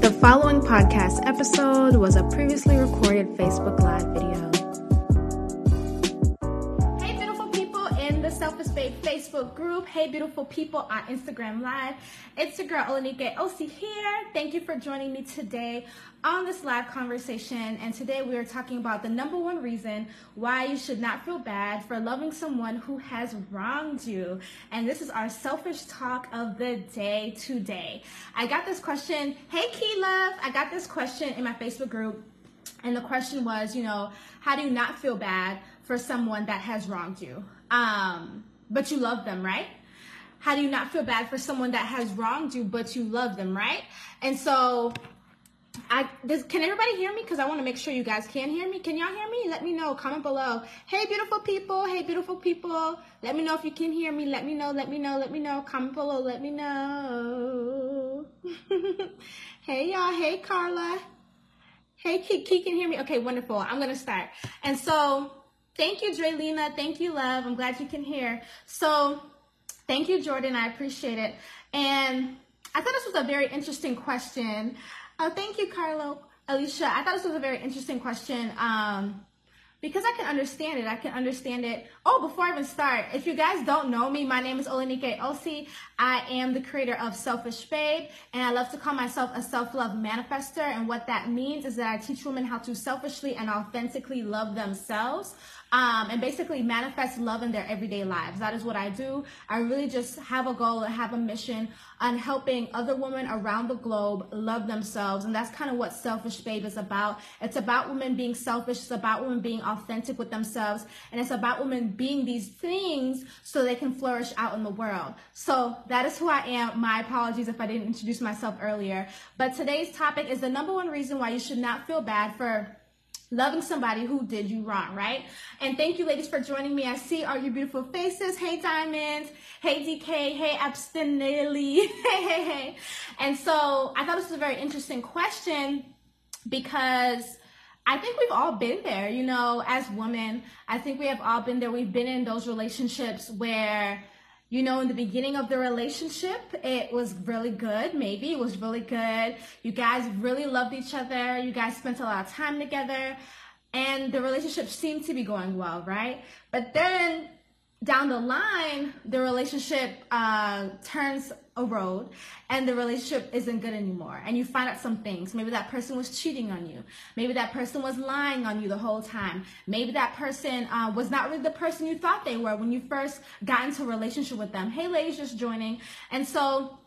The following podcast episode was a previously recorded Facebook Live Hey, beautiful people on Instagram Live. It's your girl Olanike Osi here. Thank you for joining me today on this live conversation. And today we are talking about the number one reason why you should not feel bad for loving someone who has wronged you. And this is our selfish talk of the day today. I got this question. Hey, Key Love. I got this question in my Facebook group. And the question was, you know, how do you not feel bad for someone that has wronged you? Um, but you love them, right? How do you not feel bad for someone that has wronged you, but you love them, right? And so I this, can everybody hear me? Because I want to make sure you guys can hear me. Can y'all hear me? Let me know. Comment below. Hey, beautiful people. Hey, beautiful people. Let me know if you can hear me. Let me know. Let me know. Let me know. Comment below. Let me know. hey, y'all. Hey, Carla. Hey, Kiki can hear me. Okay, wonderful. I'm gonna start. And so, thank you, Draylina. Thank you, love. I'm glad you can hear. So, thank you, Jordan. I appreciate it. And I thought this was a very interesting question. Oh, thank you, Carlo. Alicia, I thought this was a very interesting question. Um, because I can understand it. I can understand it. Oh, before I even start, if you guys don't know me, my name is Olanike Osi. I am the creator of Selfish Babe, and I love to call myself a self-love manifester. And what that means is that I teach women how to selfishly and authentically love themselves um, and basically manifest love in their everyday lives. That is what I do. I really just have a goal and have a mission on helping other women around the globe love themselves. And that's kind of what Selfish Babe is about. It's about women being selfish. It's about women being authentic with themselves. And it's about women being these things so they can flourish out in the world. So that is who I am. My apologies if I didn't introduce myself earlier. But today's topic is the number one reason why you should not feel bad for loving somebody who did you wrong, right? And thank you, ladies, for joining me. I see all your beautiful faces. Hey, Diamonds. Hey, DK. Hey, Abstinelli. hey, hey, hey. And so I thought this was a very interesting question because I think we've all been there, you know, as women. I think we have all been there. We've been in those relationships where you know, in the beginning of the relationship, it was really good. Maybe it was really good. You guys really loved each other. You guys spent a lot of time together. And the relationship seemed to be going well, right? But then down the line, the relationship uh, turns a road and the relationship isn't good anymore. And you find out some things. Maybe that person was cheating on you. Maybe that person was lying on you the whole time. Maybe that person uh, was not really the person you thought they were when you first got into a relationship with them. Hey, ladies, just joining. And so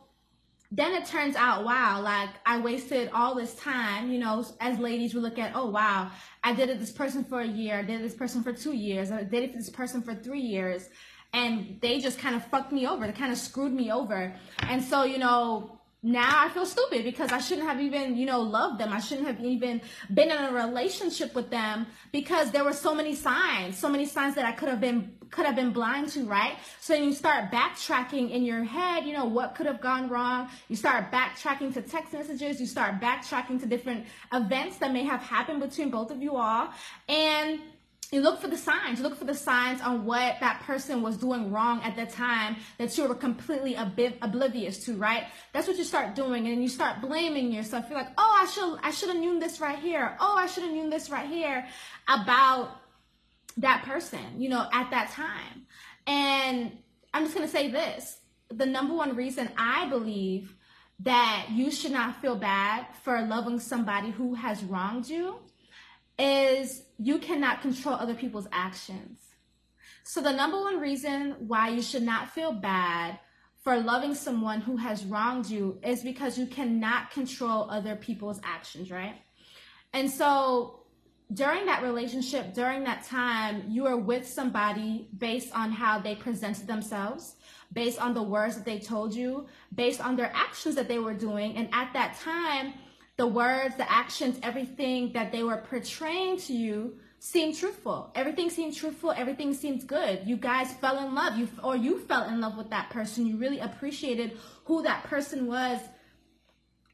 then it turns out, wow, like I wasted all this time. You know, as ladies, we look at, oh, wow, I dated this person for a year, I dated this person for two years, I dated this person for three years, and they just kind of fucked me over. They kind of screwed me over. And so, you know, now I feel stupid because I shouldn't have even, you know, loved them. I shouldn't have even been in a relationship with them because there were so many signs, so many signs that I could have been could have been blind to, right? So you start backtracking in your head, you know, what could have gone wrong. You start backtracking to text messages, you start backtracking to different events that may have happened between both of you all. And you look for the signs. You look for the signs on what that person was doing wrong at the time that you were completely oblivious to, right? That's what you start doing, and you start blaming yourself. You're like, oh, I should, I should have known this right here. Oh, I should have known this right here about that person, you know, at that time. And I'm just going to say this the number one reason I believe that you should not feel bad for loving somebody who has wronged you is you cannot control other people's actions. So, the number one reason why you should not feel bad for loving someone who has wronged you is because you cannot control other people's actions, right? And so, during that relationship, during that time, you are with somebody based on how they presented themselves, based on the words that they told you, based on their actions that they were doing. And at that time, the words, the actions, everything that they were portraying to you seemed truthful. Everything seemed truthful. Everything seemed good. You guys fell in love. You or you fell in love with that person. You really appreciated who that person was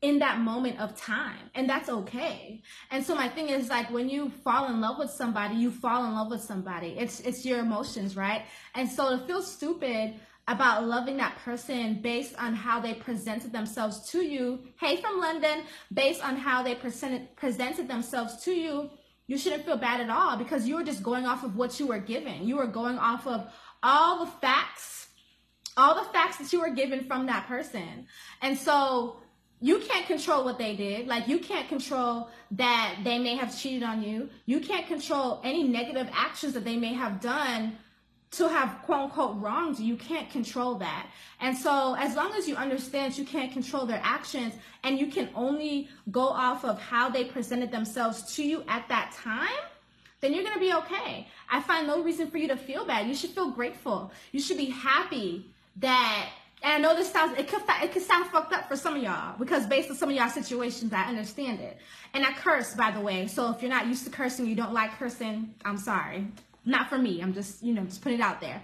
in that moment of time and that's okay and so my thing is like when you fall in love with somebody you fall in love with somebody it's it's your emotions right and so to feel stupid about loving that person based on how they presented themselves to you hey from london based on how they presented presented themselves to you you shouldn't feel bad at all because you were just going off of what you were given you were going off of all the facts all the facts that you were given from that person and so you can't control what they did. Like you can't control that they may have cheated on you. You can't control any negative actions that they may have done to have quote unquote wronged you. You can't control that. And so as long as you understand you can't control their actions and you can only go off of how they presented themselves to you at that time, then you're gonna be okay. I find no reason for you to feel bad. You should feel grateful. You should be happy that and I know this sounds it could it could sound fucked up for some of y'all because based on some of y'all situations, I understand it. And I curse, by the way. So if you're not used to cursing, you don't like cursing, I'm sorry. Not for me. I'm just you know just put it out there.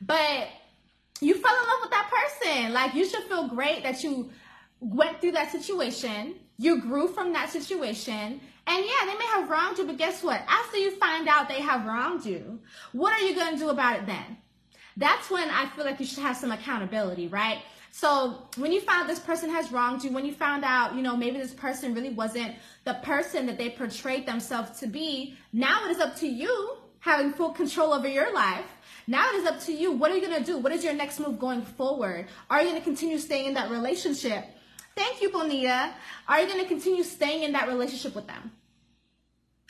But you fell in love with that person. Like you should feel great that you went through that situation. You grew from that situation. And yeah, they may have wronged you, but guess what? After you find out they have wronged you, what are you going to do about it then? that's when I feel like you should have some accountability, right? So when you found this person has wronged you, when you found out, you know, maybe this person really wasn't the person that they portrayed themselves to be, now it is up to you having full control over your life. Now it is up to you. What are you going to do? What is your next move going forward? Are you going to continue staying in that relationship? Thank you, Bonita. Are you going to continue staying in that relationship with them?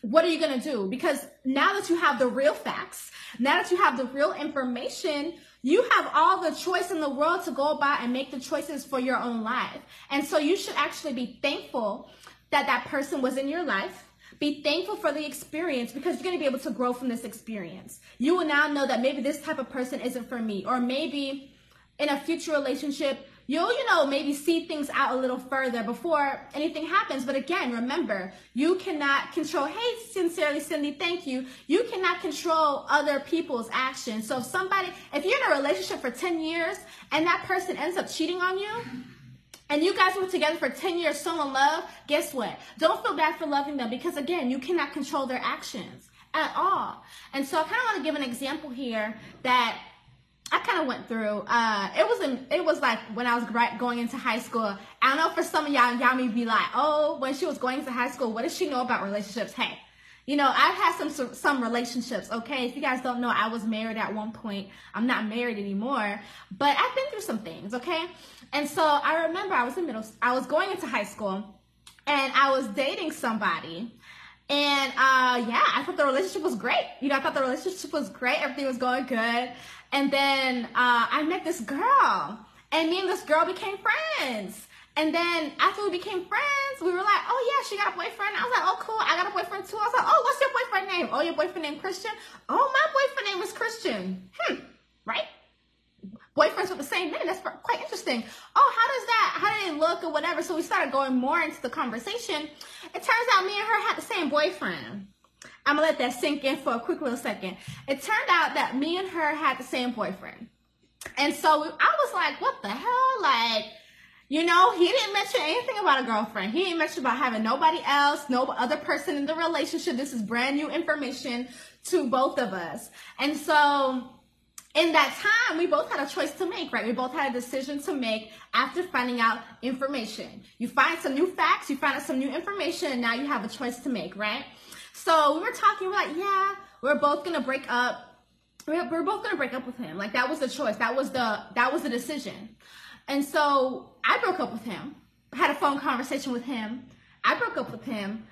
what are you going to do? Because now that you have the real facts, now that you have the real information, you have all the choice in the world to go about and make the choices for your own life. And so you should actually be thankful that that person was in your life. Be thankful for the experience because you're going to be able to grow from this experience. You will now know that maybe this type of person isn't for me, or maybe in a future relationship, you'll, you know, maybe see things out a little further before anything happens. But again, remember, you cannot control, hey, sincerely, Cindy, thank you. You cannot control other people's actions. So if somebody, if you're in a relationship for 10 years and that person ends up cheating on you, and you guys were together for 10 years, so in love, guess what? Don't feel bad for loving them because, again, you cannot control their actions at all. And so I kind of want to give an example here that I kind of went through. Uh, it was in, it was like when I was going into high school. I don't know for some of y'all, y'all may be like, oh, when she was going into high school, what does she know about relationships? Hey, you know, I've had some some relationships. Okay, if you guys don't know, I was married at one point. I'm not married anymore, but I've been through some things. Okay, and so I remember I was in middle, I was going into high school, and I was dating somebody. And uh, yeah, I thought the relationship was great. You know, I thought the relationship was great. Everything was going good. And then uh, I met this girl, and me and this girl became friends. And then after we became friends, we were like, oh yeah, she got a boyfriend. I was like, oh cool, I got a boyfriend too. I was like, oh, what's your boyfriend name? Oh, your boyfriend name Christian? Oh, my boyfriend name is Christian. Hmm, right? Boyfriends with the same name. That's quite interesting. Oh, how does that, how did it look or whatever? So we started going more into the conversation. It turns out me and her had the same boyfriend. I'm gonna let that sink in for a quick little second. It turned out that me and her had the same boyfriend. And so I was like, what the hell? Like, you know, he didn't mention anything about a girlfriend. He didn't mention about having nobody else, no other person in the relationship. This is brand new information to both of us. And so in that time, we both had a choice to make, right? We both had a decision to make after finding out information. You find some new facts, you find out some new information, and now you have a choice to make, right? So we were talking, like, yeah, we're both gonna break up. We're, we're both gonna break up with him. Like that was the choice. That was the that was the decision. And so I broke up with him. Had a phone conversation with him. I broke up with him.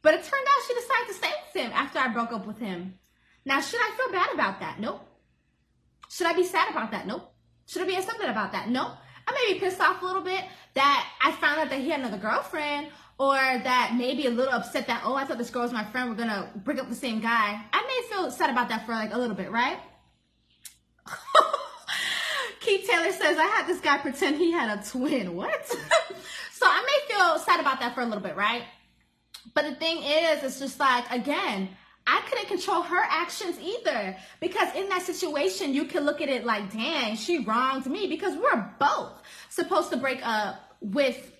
But it turned out she decided to stay with him after I broke up with him. Now, should I feel bad about that? Nope. Should I be sad about that? Nope. Should I be upset about that? Nope. I may be pissed off a little bit that I found out that he had another girlfriend or that maybe a little upset that, oh, I thought this girl was my friend. We're going to break up the same guy. I may feel sad about that for like a little bit, right? Keith Taylor says, I had this guy pretend he had a twin. What? so I may feel sad about that for a little bit, right? But the thing is, it's just like, again, I couldn't control her actions either. Because in that situation, you can look at it like, dang, she wronged me because we're both supposed to break up with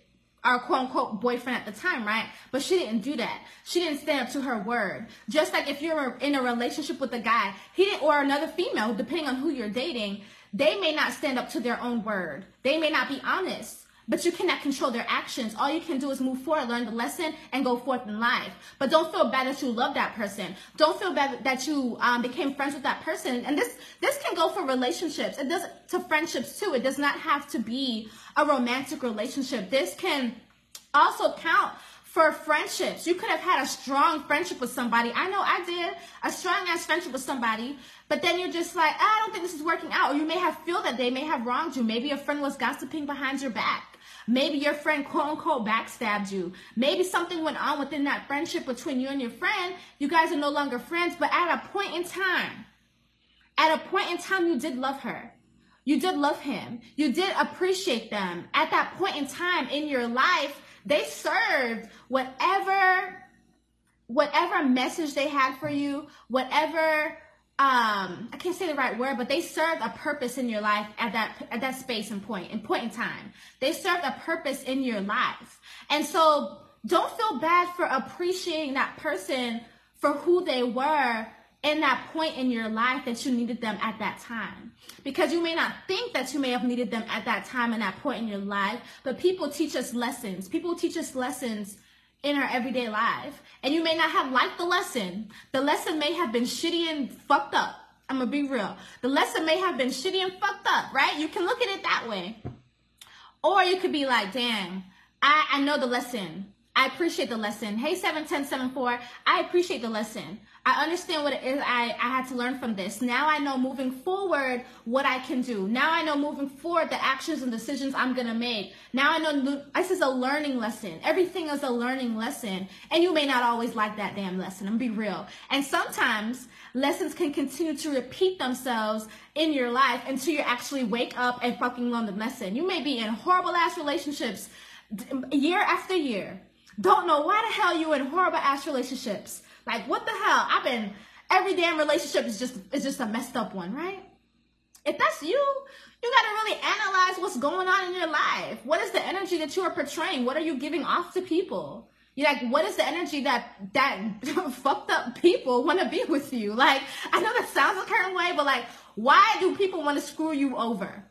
our quote unquote boyfriend at the time, right? But she didn't do that. She didn't stand up to her word. Just like if you're in a relationship with a guy, he didn't, or another female, depending on who you're dating, they may not stand up to their own word. They may not be honest but you cannot control their actions. All you can do is move forward, learn the lesson, and go forth in life. But don't feel bad that you love that person. Don't feel bad that you um, became friends with that person. And this this can go for relationships. It does to friendships too. It does not have to be a romantic relationship. This can also count for friendships. You could have had a strong friendship with somebody. I know I did a strong ass friendship with somebody, but then you're just like, ah, I don't think this is working out. Or you may have feel that they may have wronged you. Maybe a friend was gossiping behind your back. Maybe your friend quote unquote backstabbed you. Maybe something went on within that friendship between you and your friend. You guys are no longer friends, but at a point in time, at a point in time, you did love her. You did love him. You did appreciate them. At that point in time in your life, they served whatever whatever message they had for you, whatever um I can't say the right word, but they served a purpose in your life at that at that space and point and point in time. They served a purpose in your life. And so don't feel bad for appreciating that person for who they were in that point in your life that you needed them at that time. Because you may not think that you may have needed them at that time and that point in your life, but people teach us lessons. People teach us lessons in our everyday life. And you may not have liked the lesson. The lesson may have been shitty and fucked up. I'm gonna be real. The lesson may have been shitty and fucked up, right? You can look at it that way. Or you could be like, damn, I, I know the lesson. I appreciate the lesson. Hey, 71074, I appreciate the lesson. I understand what it is I, I had to learn from this. Now I know moving forward what I can do. Now I know moving forward the actions and decisions I'm going to make. Now I know this is a learning lesson. Everything is a learning lesson. And you may not always like that damn lesson. I'm be real. And sometimes lessons can continue to repeat themselves in your life until you actually wake up and fucking learn the lesson. You may be in horrible ass relationships year after year. Don't know why the hell you in horrible ass relationships like, what the hell? I've been every damn relationship is just is just a messed up one, right? If that's you, you got to really analyze what's going on in your life. What is the energy that you are portraying? What are you giving off to people? You're like, what is the energy that that fucked up people want to be with you? Like, I know that sounds a certain way, but like, why do people want to screw you over?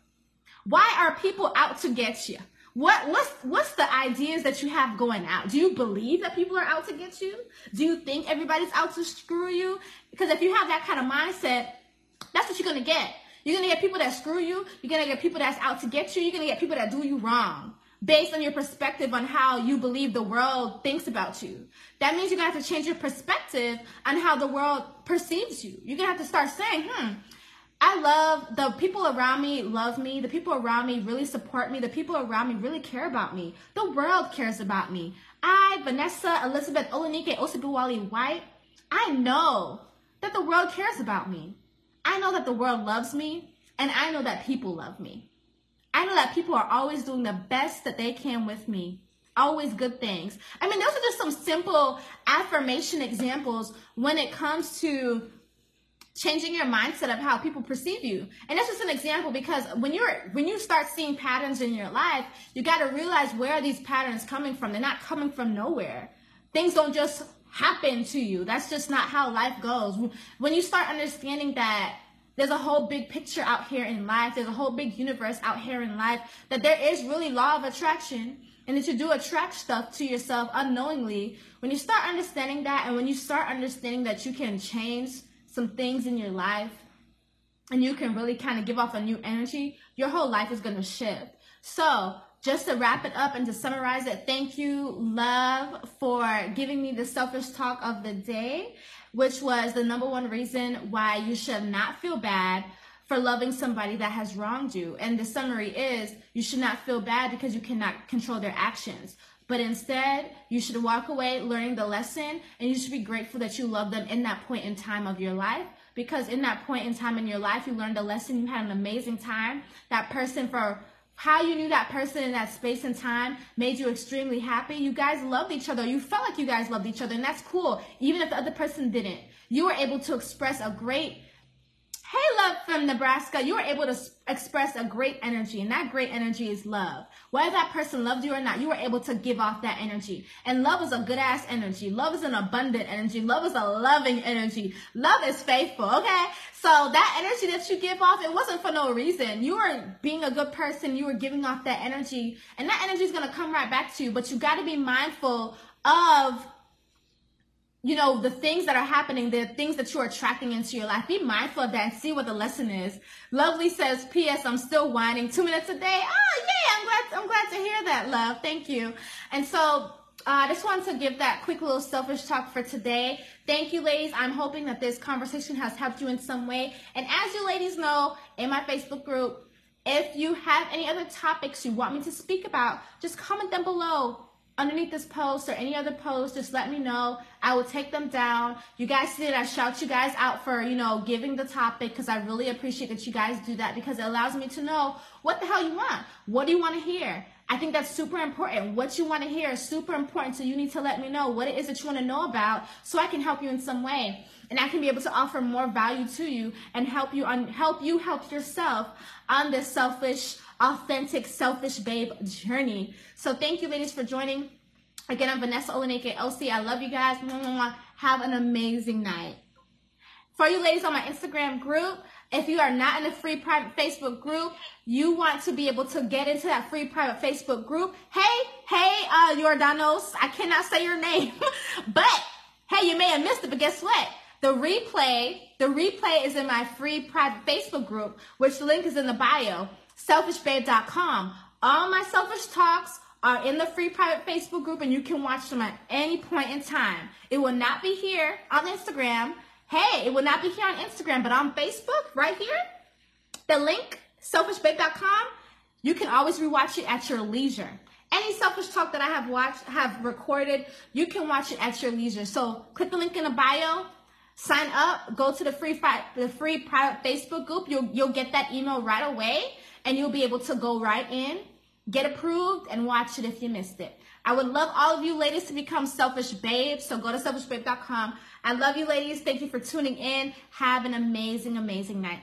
Why are people out to get you? What what's what's the ideas that you have going out? Do you believe that people are out to get you? Do you think everybody's out to screw you? Because if you have that kind of mindset, that's what you're gonna get. You're gonna get people that screw you. You're gonna get people that's out to get you. You're gonna get people that do you wrong based on your perspective on how you believe the world thinks about you. That means you're gonna have to change your perspective on how the world perceives you. You're gonna have to start saying, hmm, I love the people around me love me. The people around me really support me. The people around me really care about me. The world cares about me. I, Vanessa Elizabeth Olanike Osibuwali White, I know that the world cares about me. I know that the world loves me, and I know that people love me. I know that people are always doing the best that they can with me. Always good things. I mean, those are just some simple affirmation examples when it comes to changing your mindset of how people perceive you. And that's just an example because when you're when you start seeing patterns in your life you got to realize where are these patterns coming from. They're not coming from nowhere. Things don't just happen to you. That's just not how life goes. When you start understanding that there's a whole big picture out here in life there's a whole big universe out here in life that there is really law of attraction and that you do attract stuff to yourself unknowingly when you start understanding that and when you start understanding that you can change some things in your life and you can really kind of give off a new energy, your whole life is going to shift. So, just to wrap it up and to summarize it, thank you, love, for giving me the selfish talk of the day, which was the number one reason why you should not feel bad for loving somebody that has wronged you. And the summary is you should not feel bad because you cannot control their actions. But instead, you should walk away learning the lesson and you should be grateful that you love them in that point in time of your life. Because in that point in time in your life, you learned a lesson, you had an amazing time. That person, for how you knew that person in that space and time made you extremely happy. You guys loved each other. You felt like you guys loved each other, and that's cool. Even if the other person didn't, you were able to express a great Hey, love from Nebraska, you were able to express a great energy, and that great energy is love. Whether that person loved you or not, you were able to give off that energy. And love is a good ass energy. Love is an abundant energy. Love is a loving energy. Love is faithful, okay? So that energy that you give off, it wasn't for no reason. You were being a good person, you were giving off that energy, and that energy is gonna come right back to you, but you gotta be mindful of you know, the things that are happening, the things that you're attracting into your life. Be mindful of that and see what the lesson is. Lovely says, P.S. I'm still whining two minutes a day. Oh, yeah, I'm glad, I'm glad to hear that, love. Thank you. And so, uh, I just wanted to give that quick little selfish talk for today. Thank you, ladies. I'm hoping that this conversation has helped you in some way. And as you ladies know, in my Facebook group, if you have any other topics you want me to speak about, just comment them below underneath this post or any other post, just let me know. I will take them down. You guys see that I shout you guys out for, you know, giving the topic because I really appreciate that you guys do that because it allows me to know what the hell you want. What do you want to hear? I think that's super important. What you want to hear is super important. So you need to let me know what it is that you want to know about so I can help you in some way. And I can be able to offer more value to you and help you on help you help yourself on this selfish authentic, selfish babe journey. So thank you, ladies, for joining. Again, I'm Vanessa Olanike Osi. I love you guys. Have an amazing night. For you ladies on my Instagram group, if you are not in a free private Facebook group, you want to be able to get into that free private Facebook group. Hey, hey, uh, Jordanos, I cannot say your name, but hey, you may have missed it, but guess what? The replay, the replay is in my free private Facebook group, which the link is in the bio selfishbabe.com. All my selfish talks are in the free private Facebook group and you can watch them at any point in time. It will not be here on Instagram. Hey, it will not be here on Instagram, but on Facebook, right here, the link, selfishbabe.com, you can always rewatch it at your leisure. Any selfish talk that I have watched, have recorded, you can watch it at your leisure. So click the link in the bio, sign up, go to the free the free private Facebook group. You'll you'll get that email right away and you'll be able to go right in, get approved, and watch it if you missed it. I would love all of you ladies to become selfish babes. So go to selfishbabe.com. I love you ladies. Thank you for tuning in. Have an amazing, amazing night.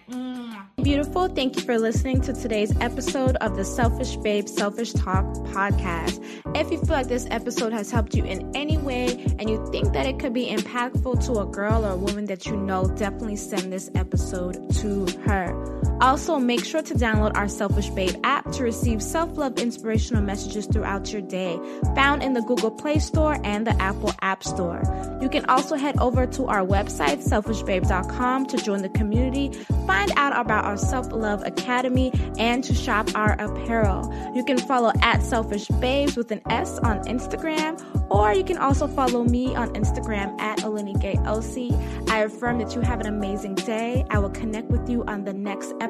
Beautiful. Thank you for listening to today's episode of the Selfish Babe Selfish Talk podcast. If you feel like this episode has helped you in any way and you think that it could be impactful to a girl or a woman that you know, definitely send this episode to her. Also, make sure to download our Selfish Babe app to receive self love inspirational messages throughout your day found in the Google Play Store and the Apple App Store. You can also head over to our website, selfishbabe.com, to join the community, find out about our Self Love Academy, and to shop our apparel. You can follow at Selfish Babes with an S on Instagram, or you can also follow me on Instagram at Olanike Osi. I affirm that you have an amazing day. I will connect with you on the next episode,